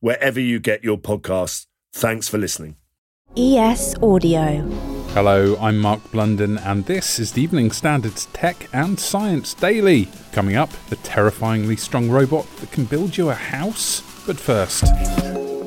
wherever you get your podcasts. Thanks for listening. ES Audio. Hello, I'm Mark Blunden, and this is the Evening Standards Tech and Science Daily. Coming up, the terrifyingly strong robot that can build you a house. But first,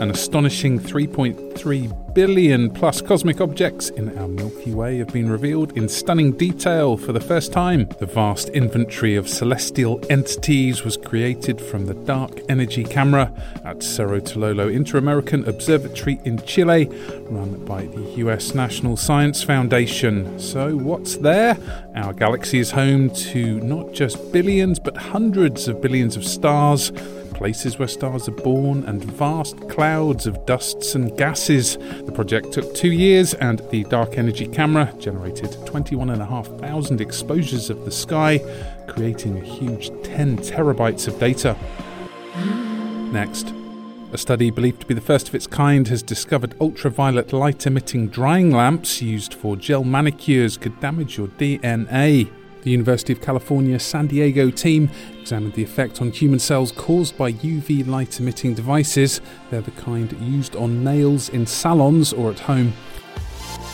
an astonishing 3.3 billion plus cosmic objects in our Milky Way have been revealed in stunning detail for the first time. The vast inventory of celestial entities was created from the Dark Energy Camera at Cerro Tololo Inter-American Observatory in Chile, run by the US National Science Foundation. So, what's there? Our galaxy is home to not just billions, but hundreds of billions of stars places where stars are born, and vast clouds of dusts and gases. The project took two years, and the Dark Energy camera generated 21,500 exposures of the sky, creating a huge 10 terabytes of data. Next. A study believed to be the first of its kind has discovered ultraviolet light emitting drying lamps used for gel manicures could damage your DNA. The University of California San Diego team examined the effect on human cells caused by UV light emitting devices. They're the kind used on nails in salons or at home.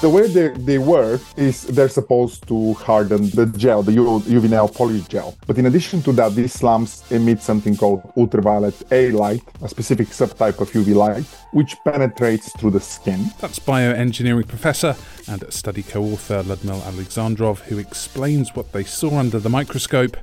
The way they, they work is they're supposed to harden the gel, the UV nail polish gel. But in addition to that, these lamps emit something called ultraviolet A light, a specific subtype of UV light, which penetrates through the skin. That's bioengineering professor and study co author Ludmil Alexandrov, who explains what they saw under the microscope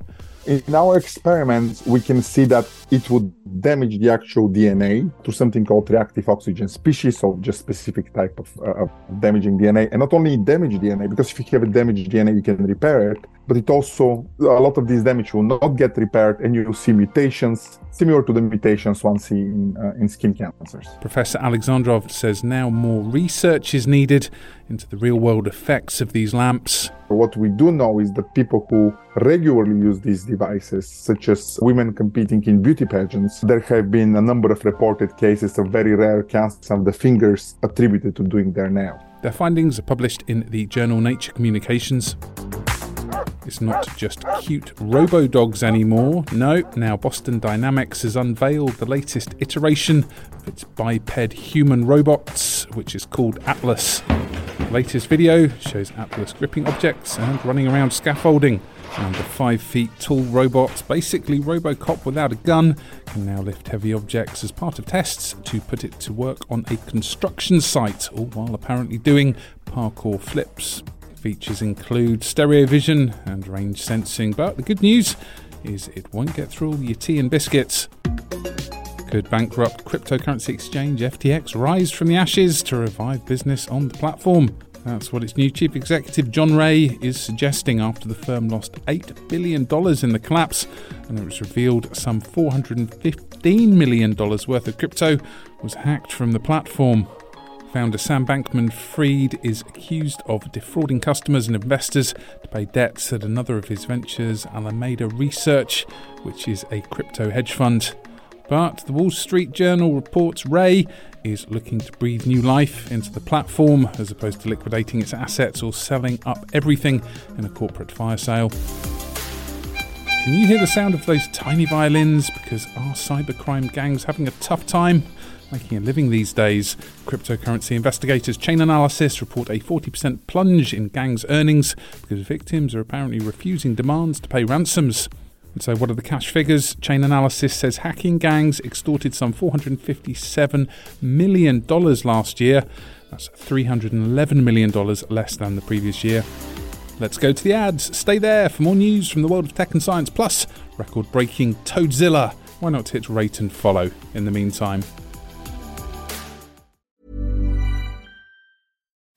in our experiments, we can see that it would damage the actual DNA to something called reactive oxygen species, so just specific type of, uh, damaging DNA. And not only damage DNA, because if you have a damaged DNA, you can repair it, but it also, a lot of this damage will not get repaired and you'll see mutations similar to the mutations one see in, uh, in skin cancers. Professor Alexandrov says now more research is needed into the real world effects of these lamps. What we do know is that people who regularly use these devices, such as women competing in beauty pageants, there have been a number of reported cases of very rare cancers of the fingers attributed to doing their nail. Their findings are published in the journal Nature Communications. It's not just cute robo dogs anymore. No, now Boston Dynamics has unveiled the latest iteration of its biped human robots, which is called Atlas. The latest video shows Atlas gripping objects and running around scaffolding. And the five feet tall robot, basically Robocop without a gun, can now lift heavy objects as part of tests to put it to work on a construction site, all while apparently doing parkour flips. Features include stereo vision and range sensing, but the good news is it won't get through all your tea and biscuits. Could bankrupt cryptocurrency exchange FTX rise from the ashes to revive business on the platform? That's what its new chief executive John Ray is suggesting after the firm lost $8 billion in the collapse and it was revealed some $415 million worth of crypto was hacked from the platform. Founder Sam Bankman Fried is accused of defrauding customers and investors to pay debts at another of his ventures, Alameda Research, which is a crypto hedge fund. But the Wall Street Journal reports Ray is looking to breathe new life into the platform as opposed to liquidating its assets or selling up everything in a corporate fire sale. Can you hear the sound of those tiny violins? Because our cybercrime gang's having a tough time making a living these days. Cryptocurrency investigators Chainalysis, report a 40% plunge in gangs' earnings because victims are apparently refusing demands to pay ransoms. And so, what are the cash figures? Chainalysis says hacking gangs extorted some $457 million last year. That's $311 million less than the previous year. Let's go to the ads. Stay there for more news from the world of tech and science, plus record breaking Toadzilla. Why not hit rate and follow in the meantime?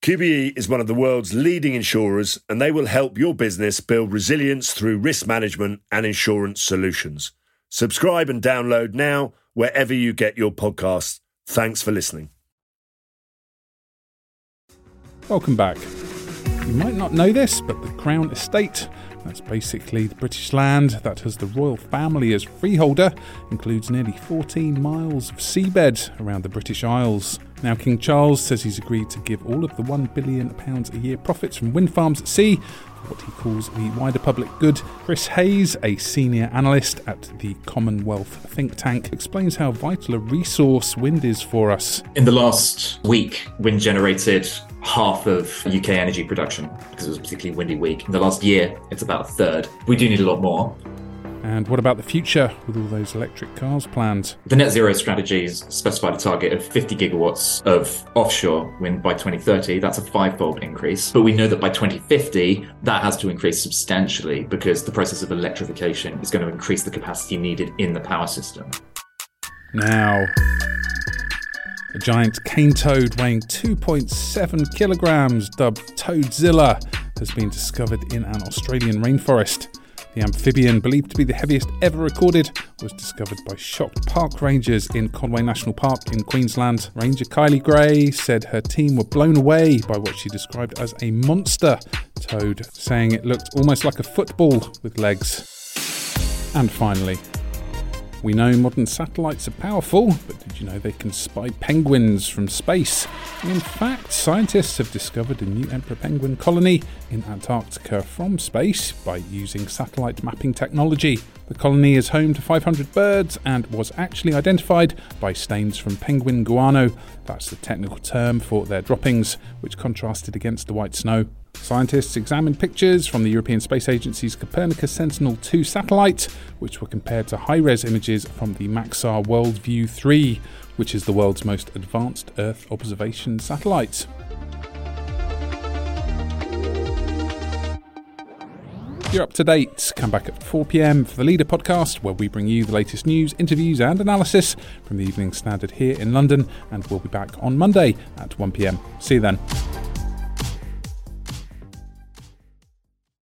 QBE is one of the world's leading insurers and they will help your business build resilience through risk management and insurance solutions. Subscribe and download now wherever you get your podcasts. Thanks for listening. Welcome back. You might not know this, but the Crown Estate, that's basically the British land that has the royal family as freeholder, includes nearly 14 miles of seabed around the British Isles. Now, King Charles says he's agreed to give all of the £1 billion a year profits from wind farms at sea for what he calls the wider public good. Chris Hayes, a senior analyst at the Common Wealth think tank, explains how vital a resource wind is for us. In the last week, wind generated half of UK energy production because it was a particularly windy week. In the last year, it's about a third. We do need a lot more. And what about the future with all those electric cars planned? The net zero strategies specified a target of 50 gigawatts of offshore wind by 2030. That's a five-fold increase. But we know that by 2050, that has to increase substantially because the process of electrification is going to increase the capacity needed in the power system. Now, a giant cane toad weighing 2.7 kilograms, dubbed Toadzilla, has been discovered in an Australian rainforest. The amphibian, believed to be the heaviest ever recorded, was discovered by shocked park rangers in Conway National Park in Queensland. Ranger Kylie Gray said her team were blown away by what she described as a monster toad, saying it looked almost like a football with legs. And finally, we know modern satellites are powerful, but did you know they can spy penguins from space? In fact, scientists have discovered a new emperor penguin colony in Antarctica from space by using satellite mapping technology. The colony is home to 500 birds and was actually identified by stains from penguin guano. That's the technical term for their droppings, which contrasted against the white snow. Scientists examined pictures from the European Space Agency's Copernicus Sentinel 2 satellite, which were compared to high res images from the Maxar Worldview 3, which is the world's most advanced Earth observation satellite. You're up to date. Come back at 4 pm for the Leader podcast, where we bring you the latest news, interviews, and analysis from the Evening Standard here in London. And we'll be back on Monday at 1 pm. See you then.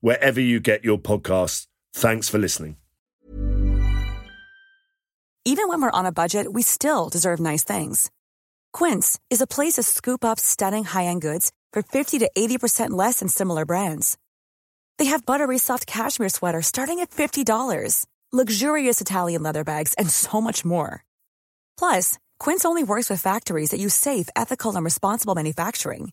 wherever you get your podcasts. Thanks for listening. Even when we're on a budget, we still deserve nice things. Quince is a place to scoop up stunning high end goods for 50 to 80% less than similar brands. They have buttery soft cashmere sweaters starting at $50, luxurious Italian leather bags, and so much more. Plus, Quince only works with factories that use safe, ethical, and responsible manufacturing.